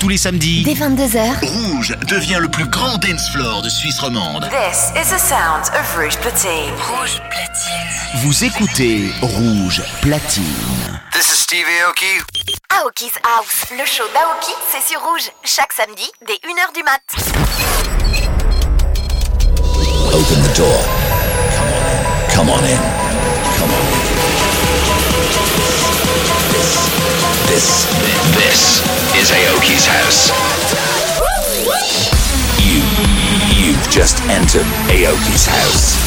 Tous les samedis, dès 22h, Rouge devient le plus grand dance floor de Suisse romande. This is the sound of Rouge Platine. Rouge Platine. Vous écoutez Rouge Platine. This is Stevie Aoki. Aoki's House, le show d'Aoki, c'est sur Rouge, chaque samedi dès 1h du mat. Open the door. Come on in. Come on in. is Aoki's house. You, you've just entered Aoki's house.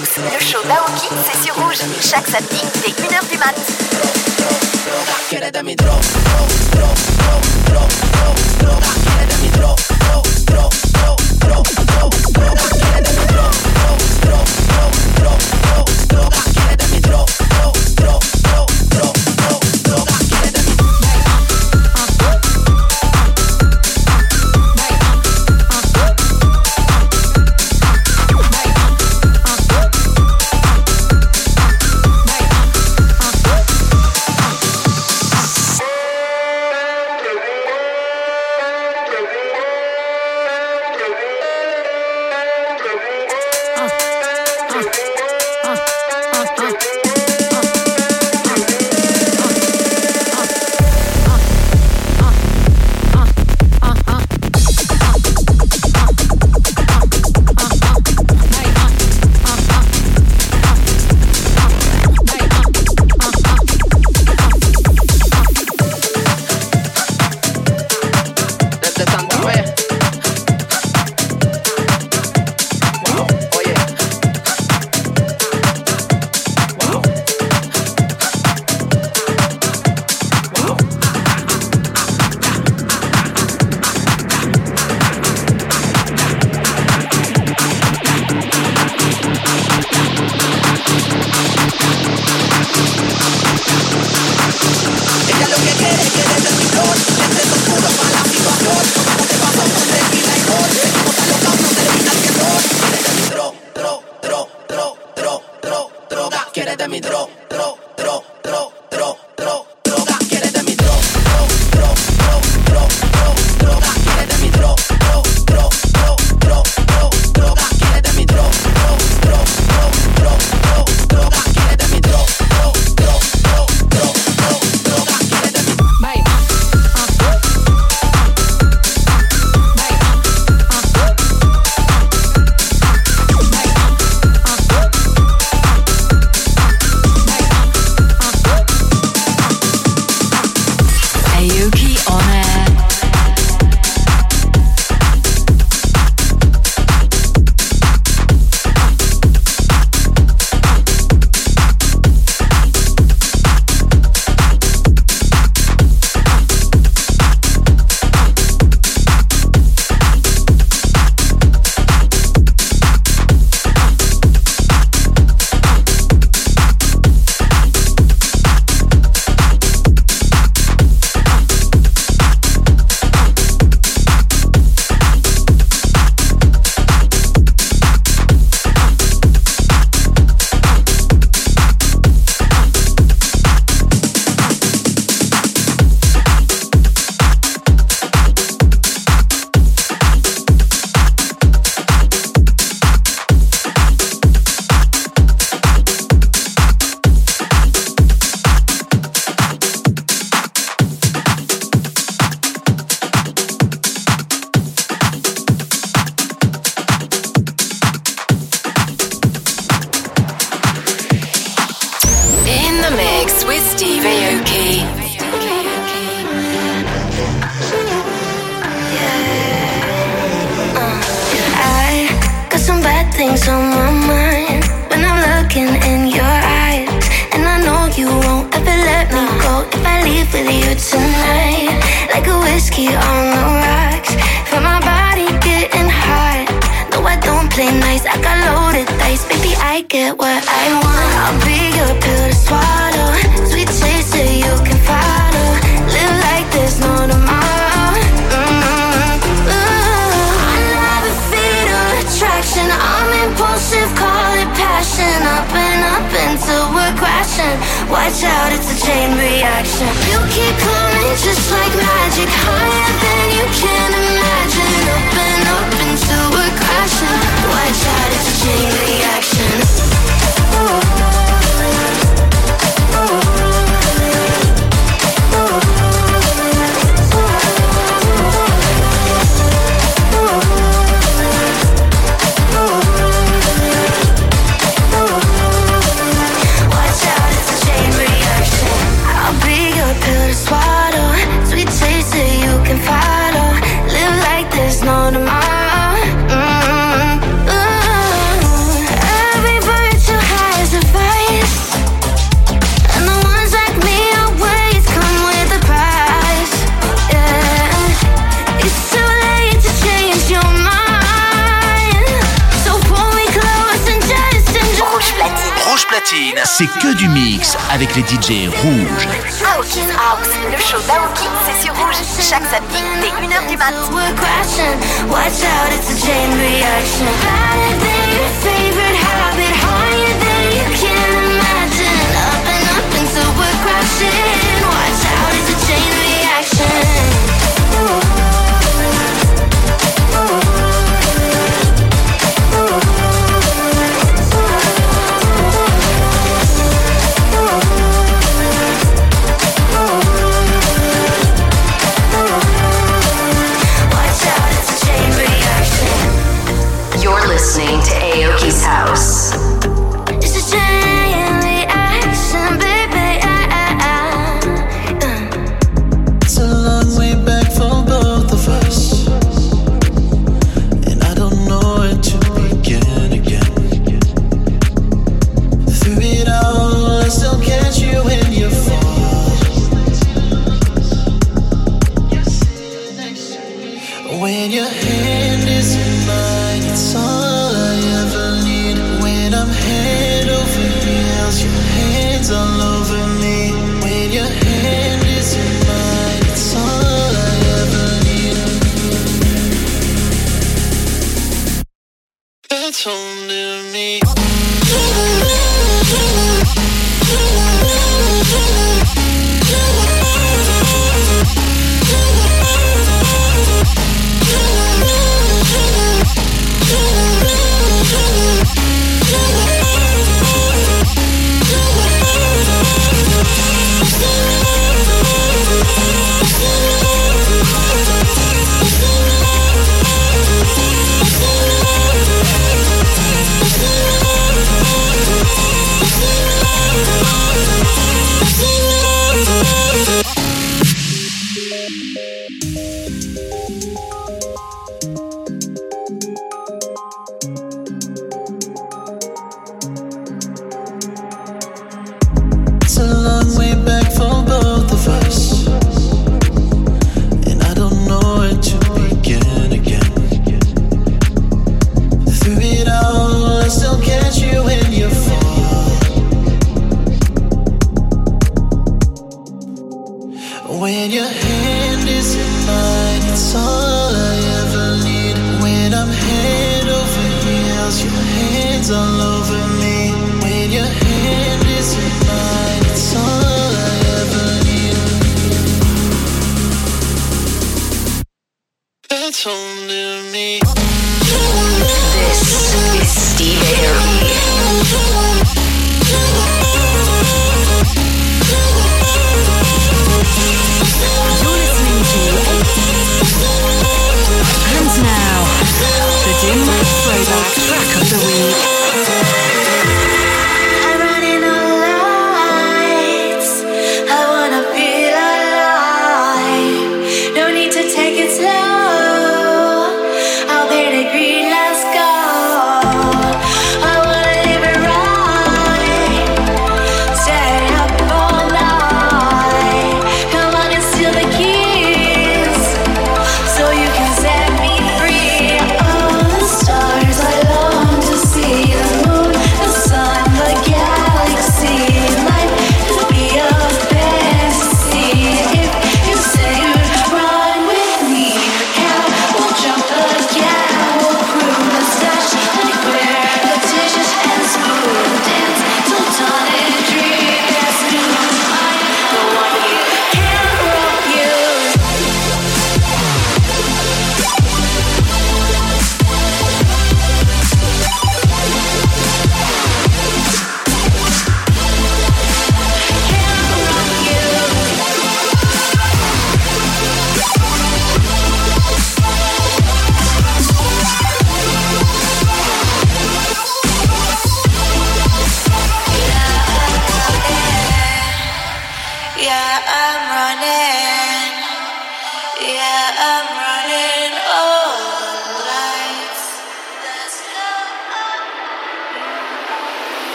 House. Le show d'Aoki, c'est sur rouge. Chaque samedi, dès 1h du mat. Droga, Steve Aoki. I got some bad things on my mind when I'm looking in your eyes. And I know you won't ever let me go if I leave with you tonight. Like a whiskey on the rocks. Feel my body getting hot. No, I don't play nice. I got loaded dice. Baby, I get what I want. I'll be your pill to swallow. It. Up and up until we're crashing. Watch out, it's a chain reaction. You keep coming just like magic, higher than you can imagine. Up and up until we're crashing. Watch out, it's a chain reaction. C'est que du mix avec les DJ rouges. Aoki's House, le show d'Aoki, c'est sur Rouge. Chaque samedi, dès 1h du mat. We're crashing. Watch out, it's a chain reaction. Better than your favorite habit, higher than you can imagine. Up and up until we're crashing.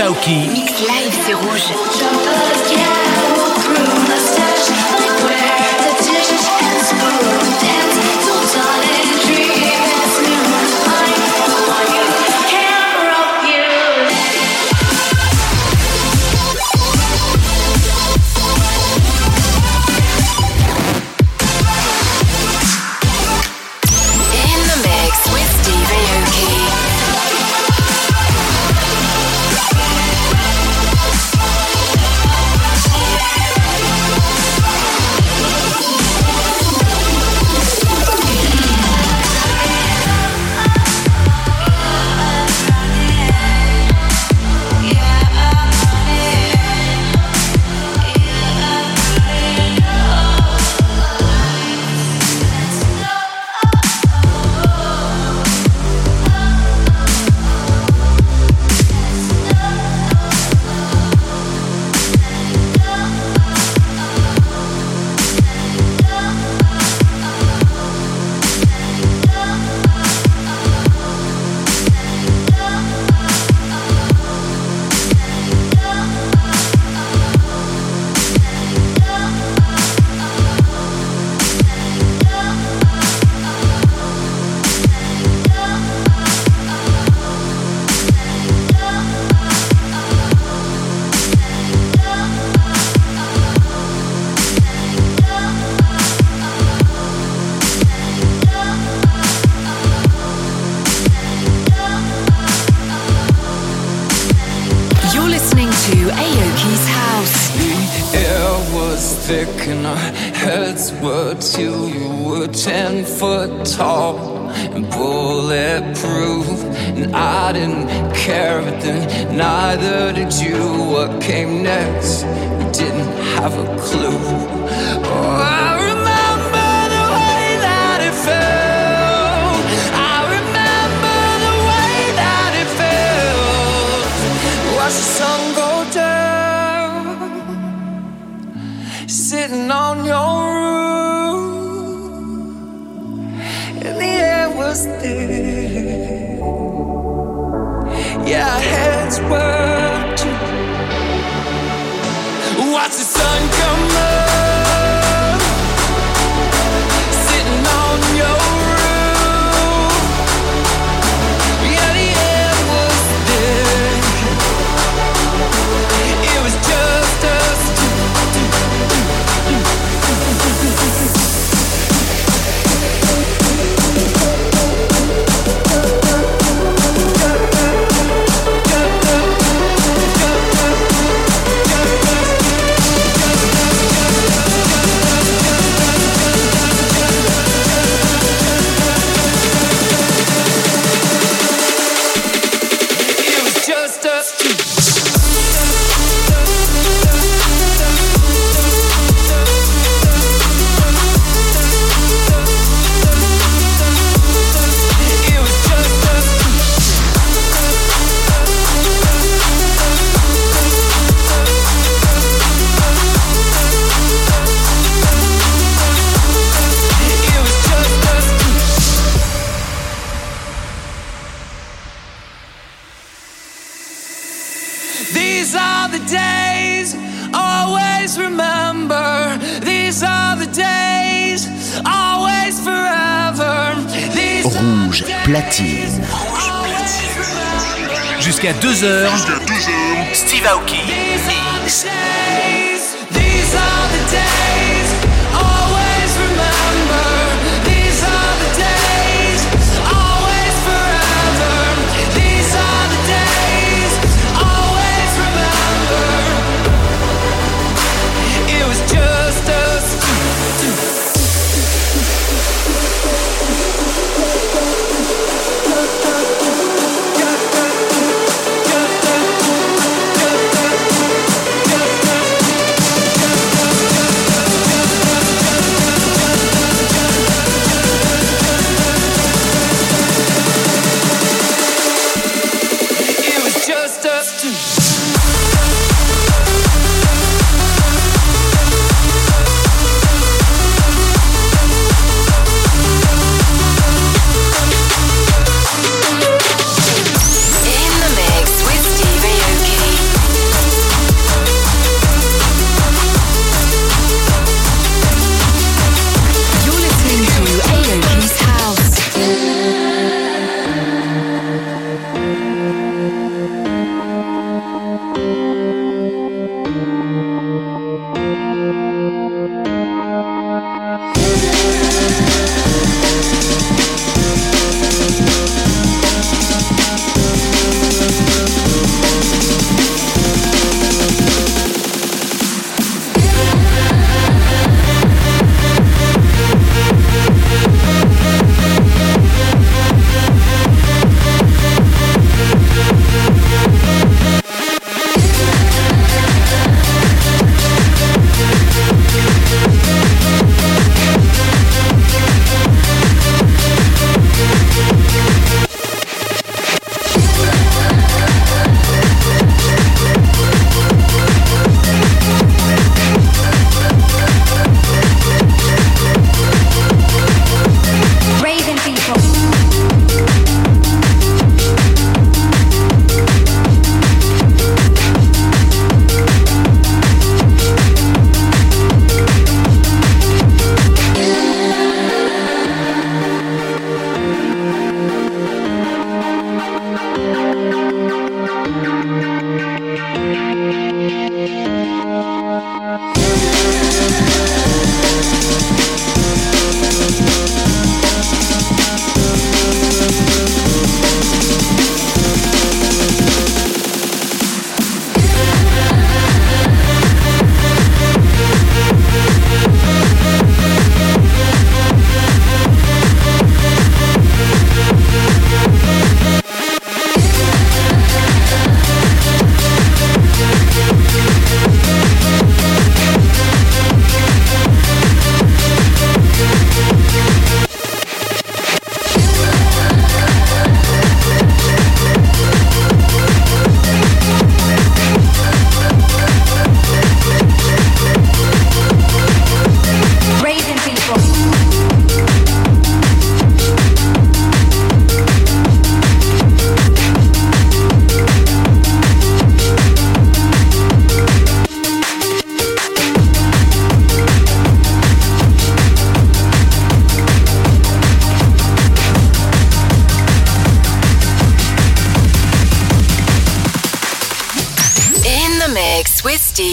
Aoki. Mix live, c'est rouge. Two. You were ten foot tall and bulletproof, and I didn't care, but then neither did you. What came next? We didn't have a clue. Oh, I remember the way that it felt. I remember the way that it felt. Watch the sun go down, sitting on your was thick. Yeah, our heads were These are the days, always remember. These are the days, always forever. These Rouge platine. Jusqu'à 2h. Steve Aoki.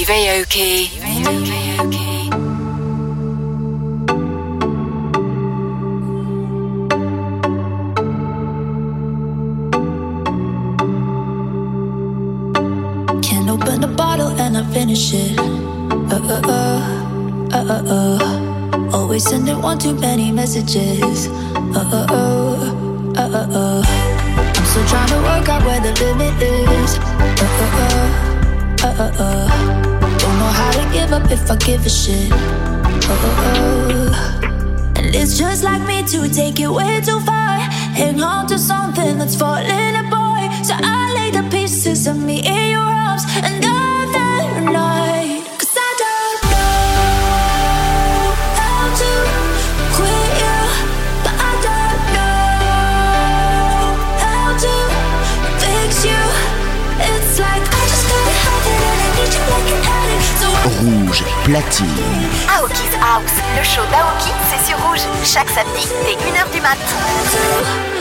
Steve Aoki. Can't open a bottle and I finish it. Uh uh uh, uh uh uh. Always sending one too many messages. Uh uh uh, uh uh uh. I'm still trying to work out where the limit is. Uh uh uh, uh uh uh. Know how to give up if I give a shit. Uh. And it's just like me to take it way too far. Hang on to something that's falling apart. So I lay the pieces of me in your arms another Aoki's House, le show d'Aoki, c'est sur Rouge, chaque samedi dès 1h du mat.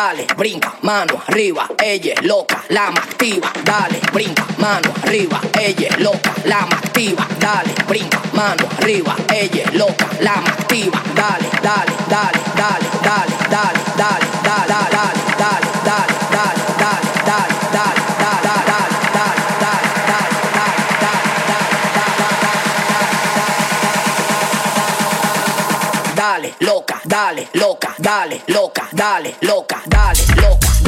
dale, brinca, mano arriba, ella loca, la activa, dale, brinca, mano arriba, ella loca, la activa, dale, brinca, mano arriba, ella loca, la activa, dale, dale, dale, dale, dale. loca, dale, loca, dale, loca, dale, loca, dale, loca.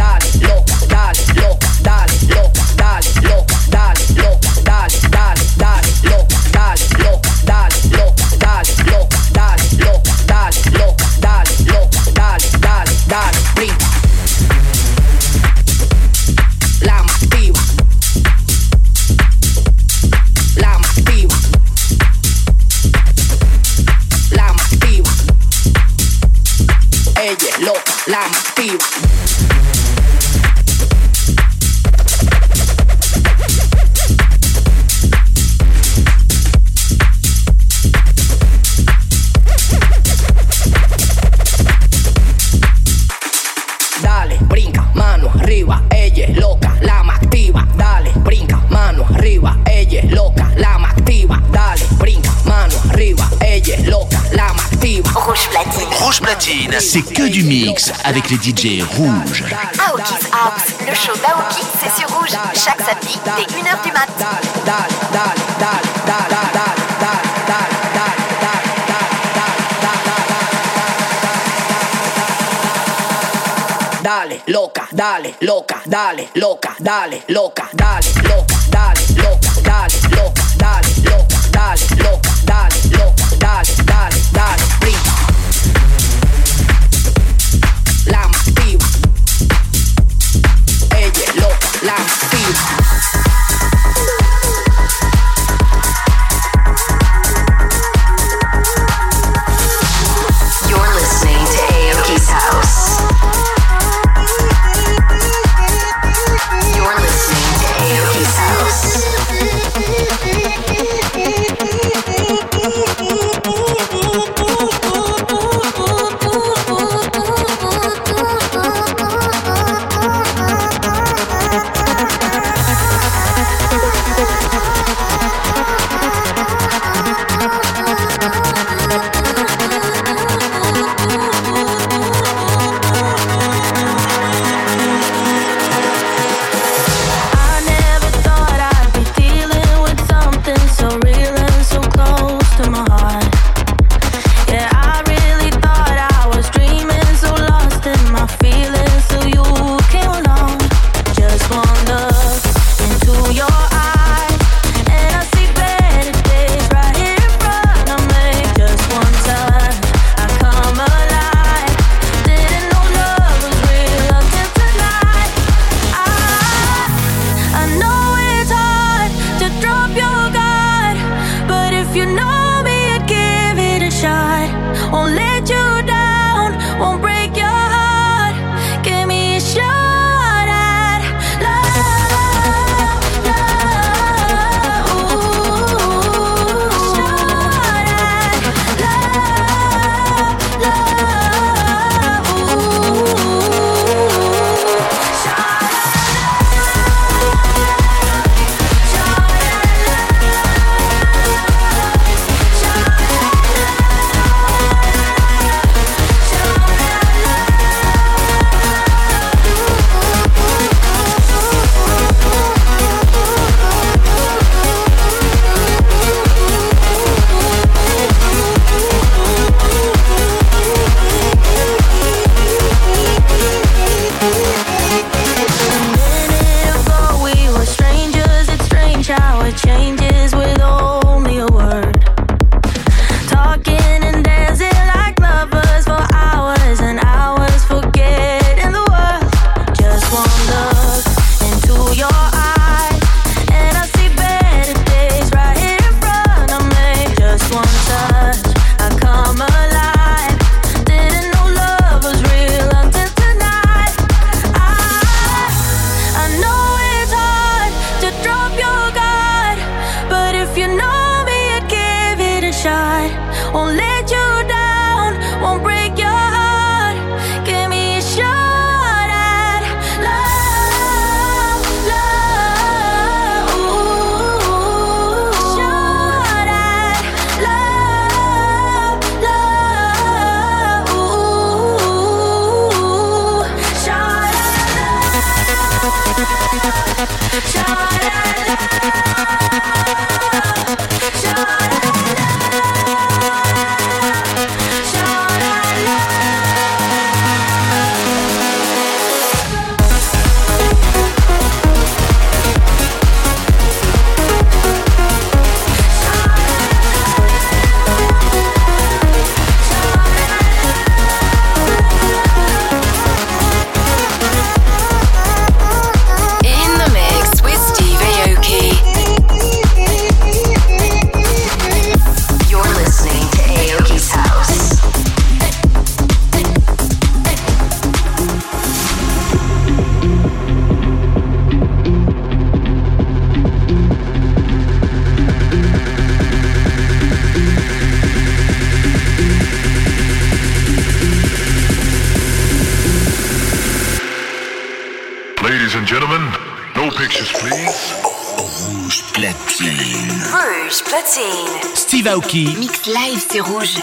du mix avec les DJ rouges. Aoki's House, le show d'Aoki, c'est sur rouge. Chaque samedi, dès 1h du mat. dale, loca, dale, loca, dale, loca, dale, loca, dale. Steve Aoki. Live, c'est rouge.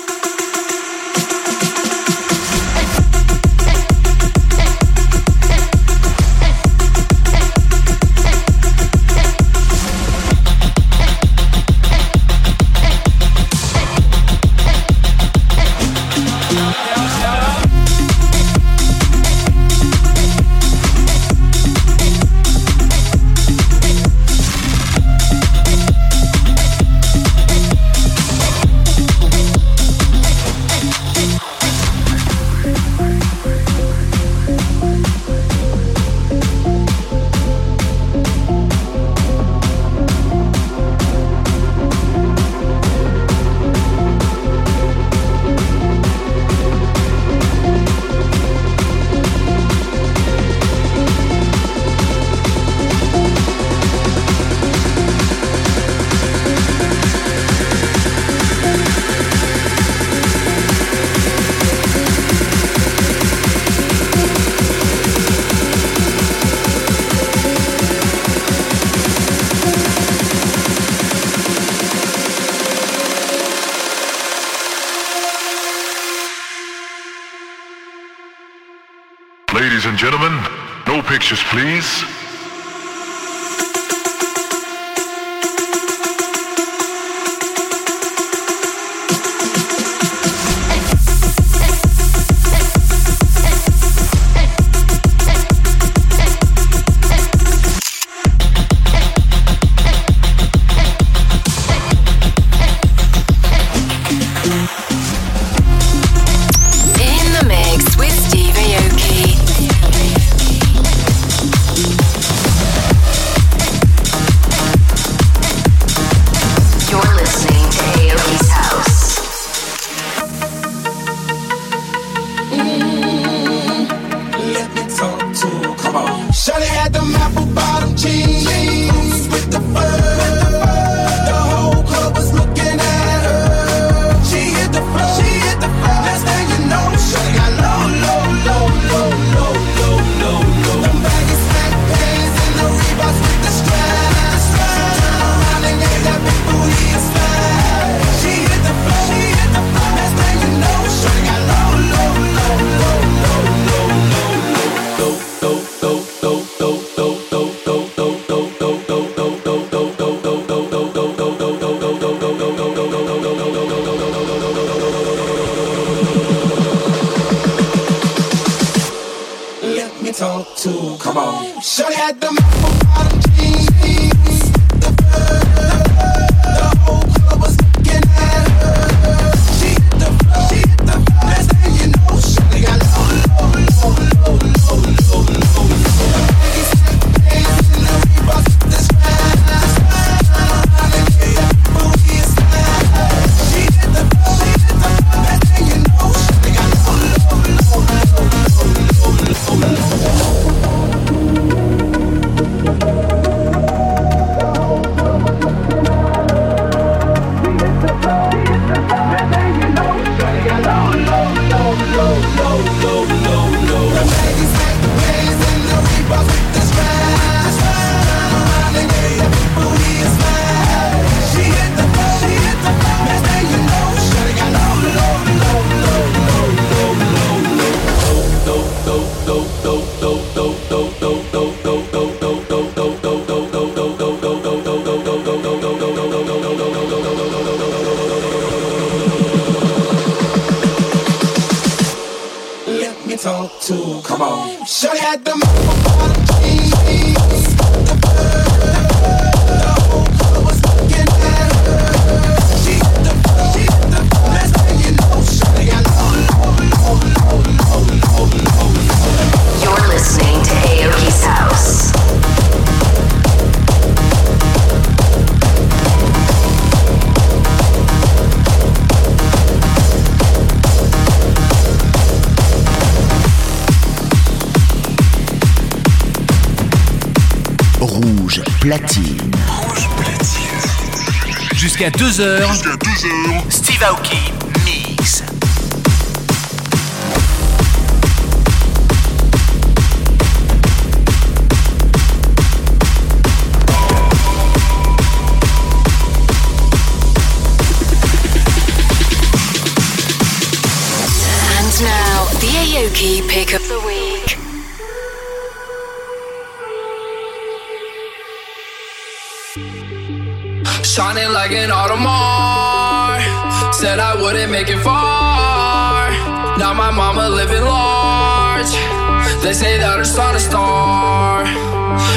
Jusqu'à 2h. Steve Aoki an Said I wouldn't make it far. Now my mama living large. They say that her son a star.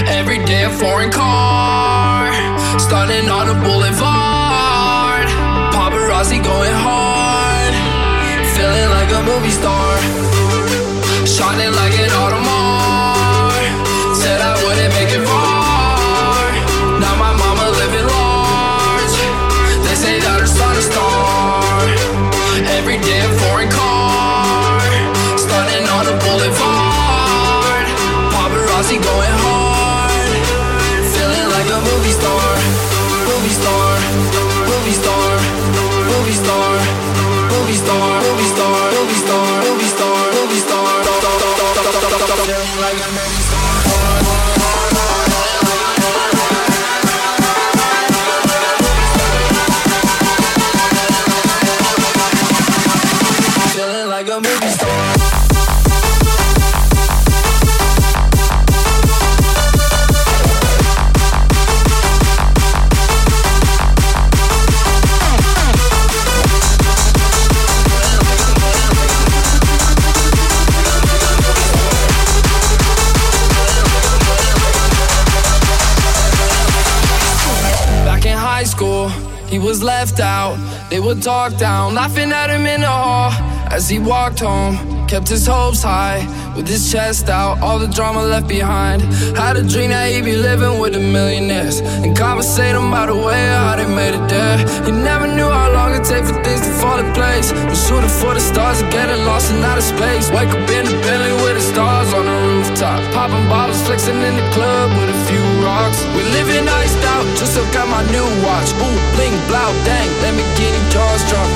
Every day a foreign car. Stunning on a boulevard. Paparazzi going hard. Feeling like a movie star. Shining like an Audemars They would talk down, laughing at him in the hall as he walked home. Kept his hopes high, with his chest out, all the drama left behind. Had a dream that he'd be living with the millionaires and conversate about the way how they made it there. He never knew how long it take for things to fall in place. Was shooting for the stars and getting lost in outer space. Wake up in the Bentley with the stars on the rooftop, popping bottles, flexing in the club with a few rocks. We living iced out, just look at my new watch. Ooh, bling, blow, dang, let me get it drunk.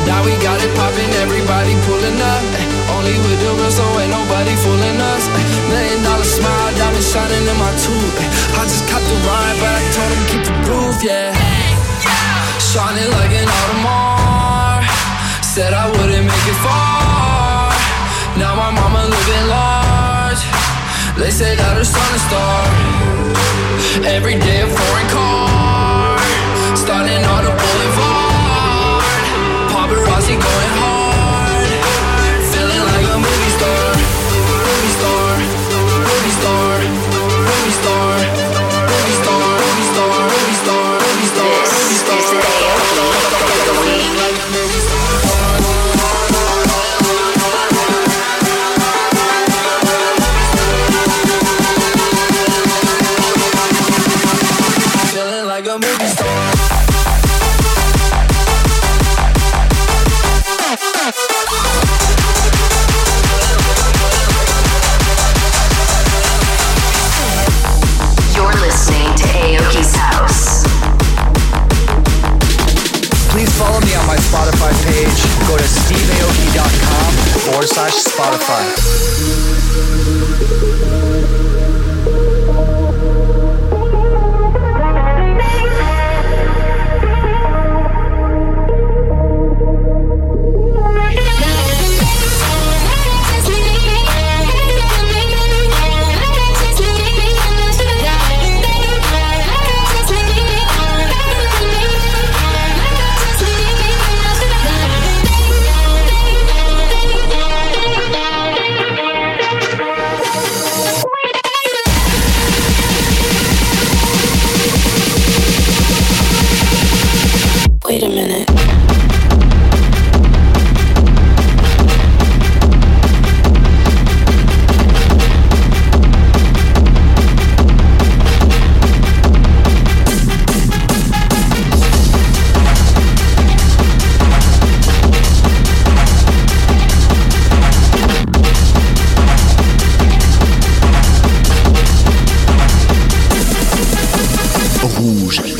Now we got it popping, everybody pulling up. eh, Only with the real, so ain't nobody fooling us. Million dollar smile, diamond shining in my tooth. I just caught the ride, but I told him keep the groove, yeah. Shining like an Audemars. Said I wouldn't make it far. Now my mama living large. They say that her son a star. Every day a foreign car. Slash Spotify.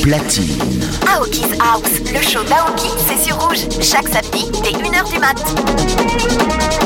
Platine. Aoki's House, le show d'Aoki, c'est sur Rouge. Chaque samedi, dès 1h du mat.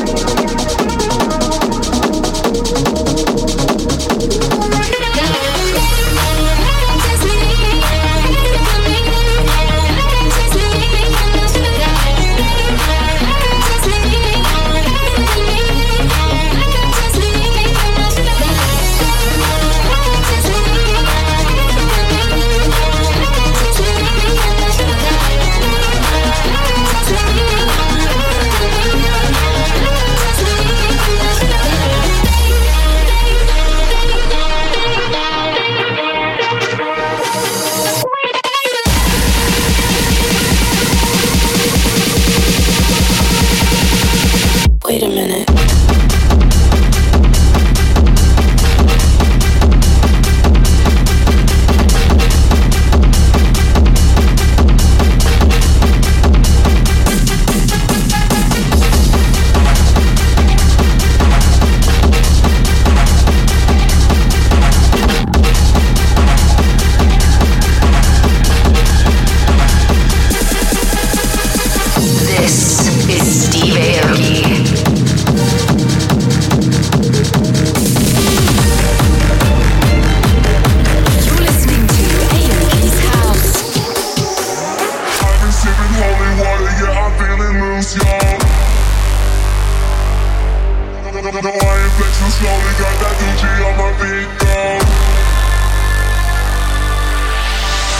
No, I ain't flexing slowly, got that Gucci on my feet, though.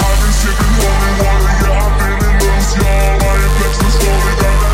I've been sipping holy water, yeah, I'm feeling loose, y'all. I ain't flexing slowly, got that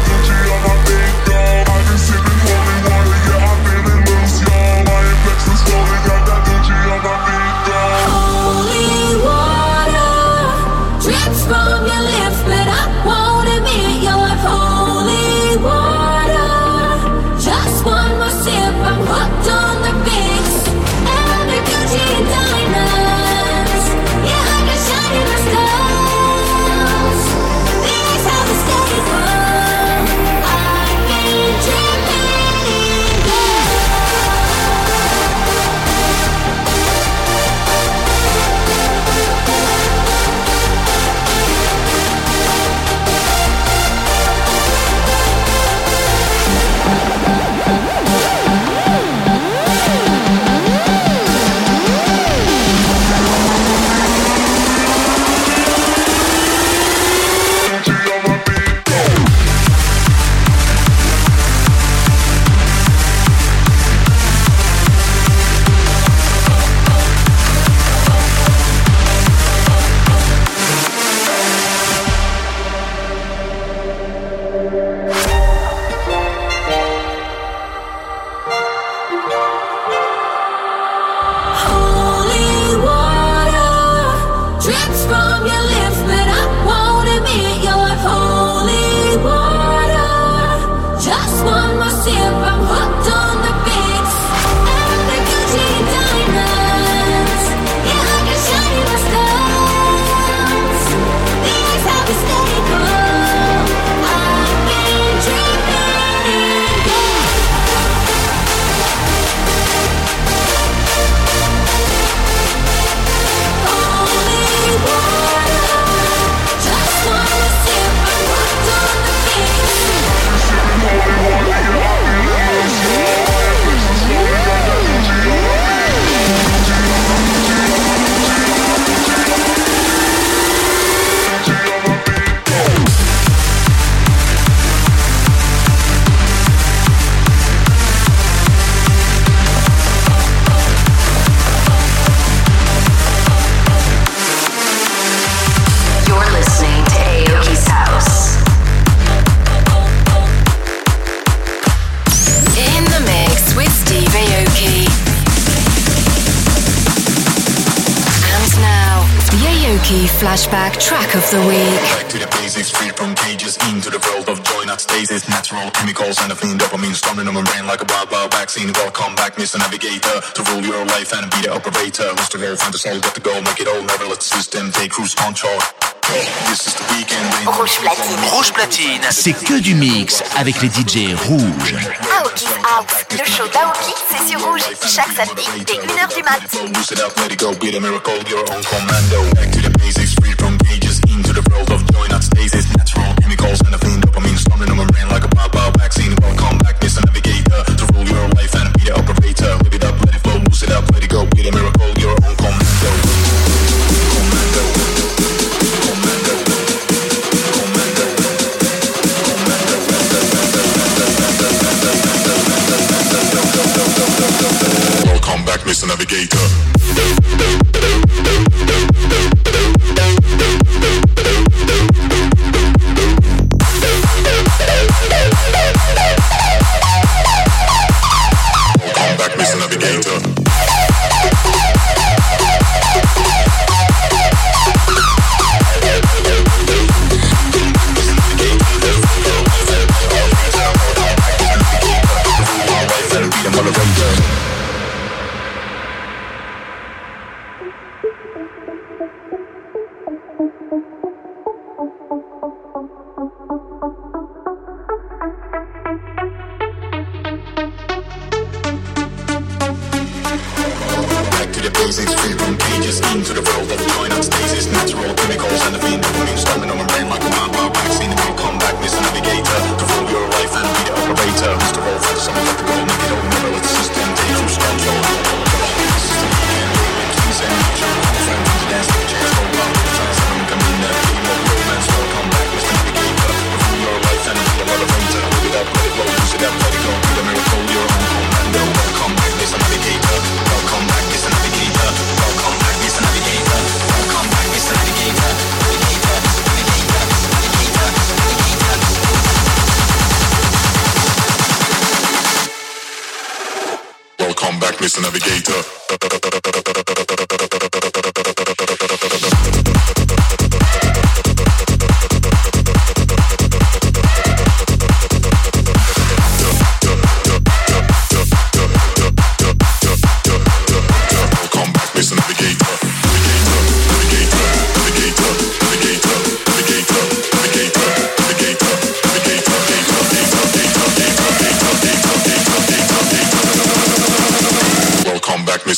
of the week. Back to the basics, free from cages, into the world of joy, not stasis. Natural chemicals and a clean dopamine storming on my brain like a wild, wild vaccine. Welcome back, Mr. Navigator, to rule your life and be the operator. Lost the goal, find the soul, get the goal, make it all, never let the system take cruise control. This is the weekend. Rouge platine. Rouge platine, c'est que du mix avec les DJ rouges. Aoki's House. Le show d'Aoki, c'est sur Rouge. Chaque samedi, dès 1h du mat. Welcome back, Mr. Navigator. Welcome back, Mr. Navigator.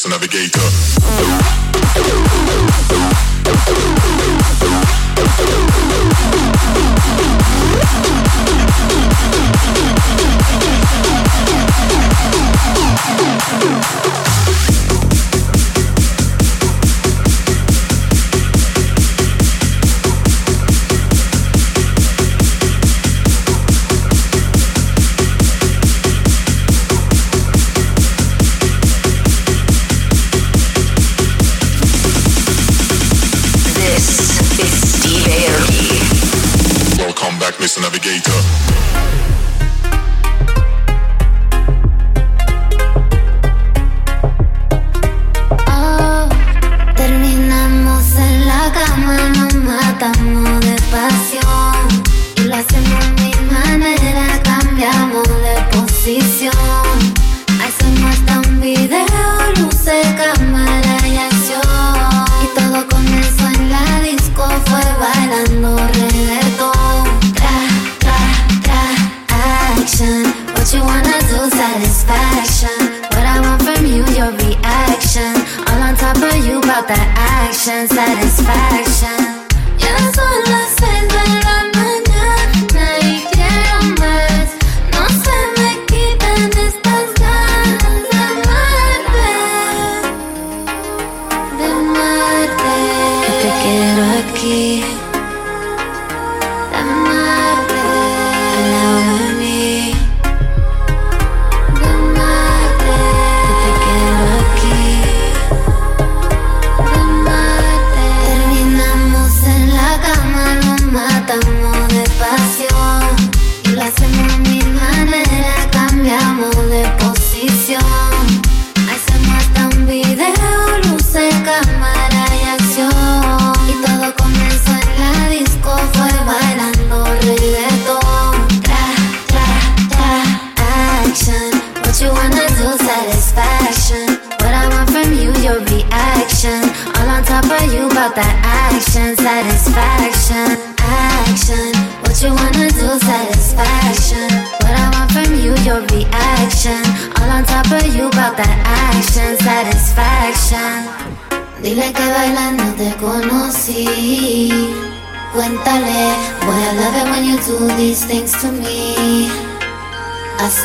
navigator.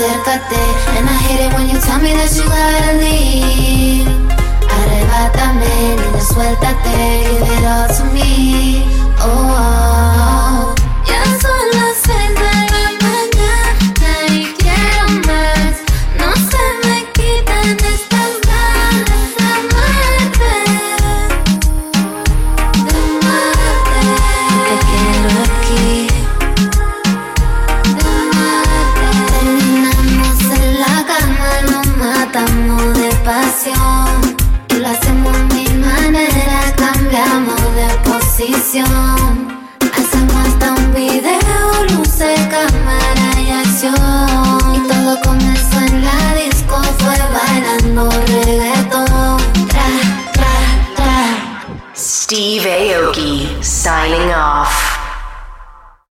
acércate. And I hate it when you tell me that you gotta leave. Arrebátame, niña, suéltate, give it all to me.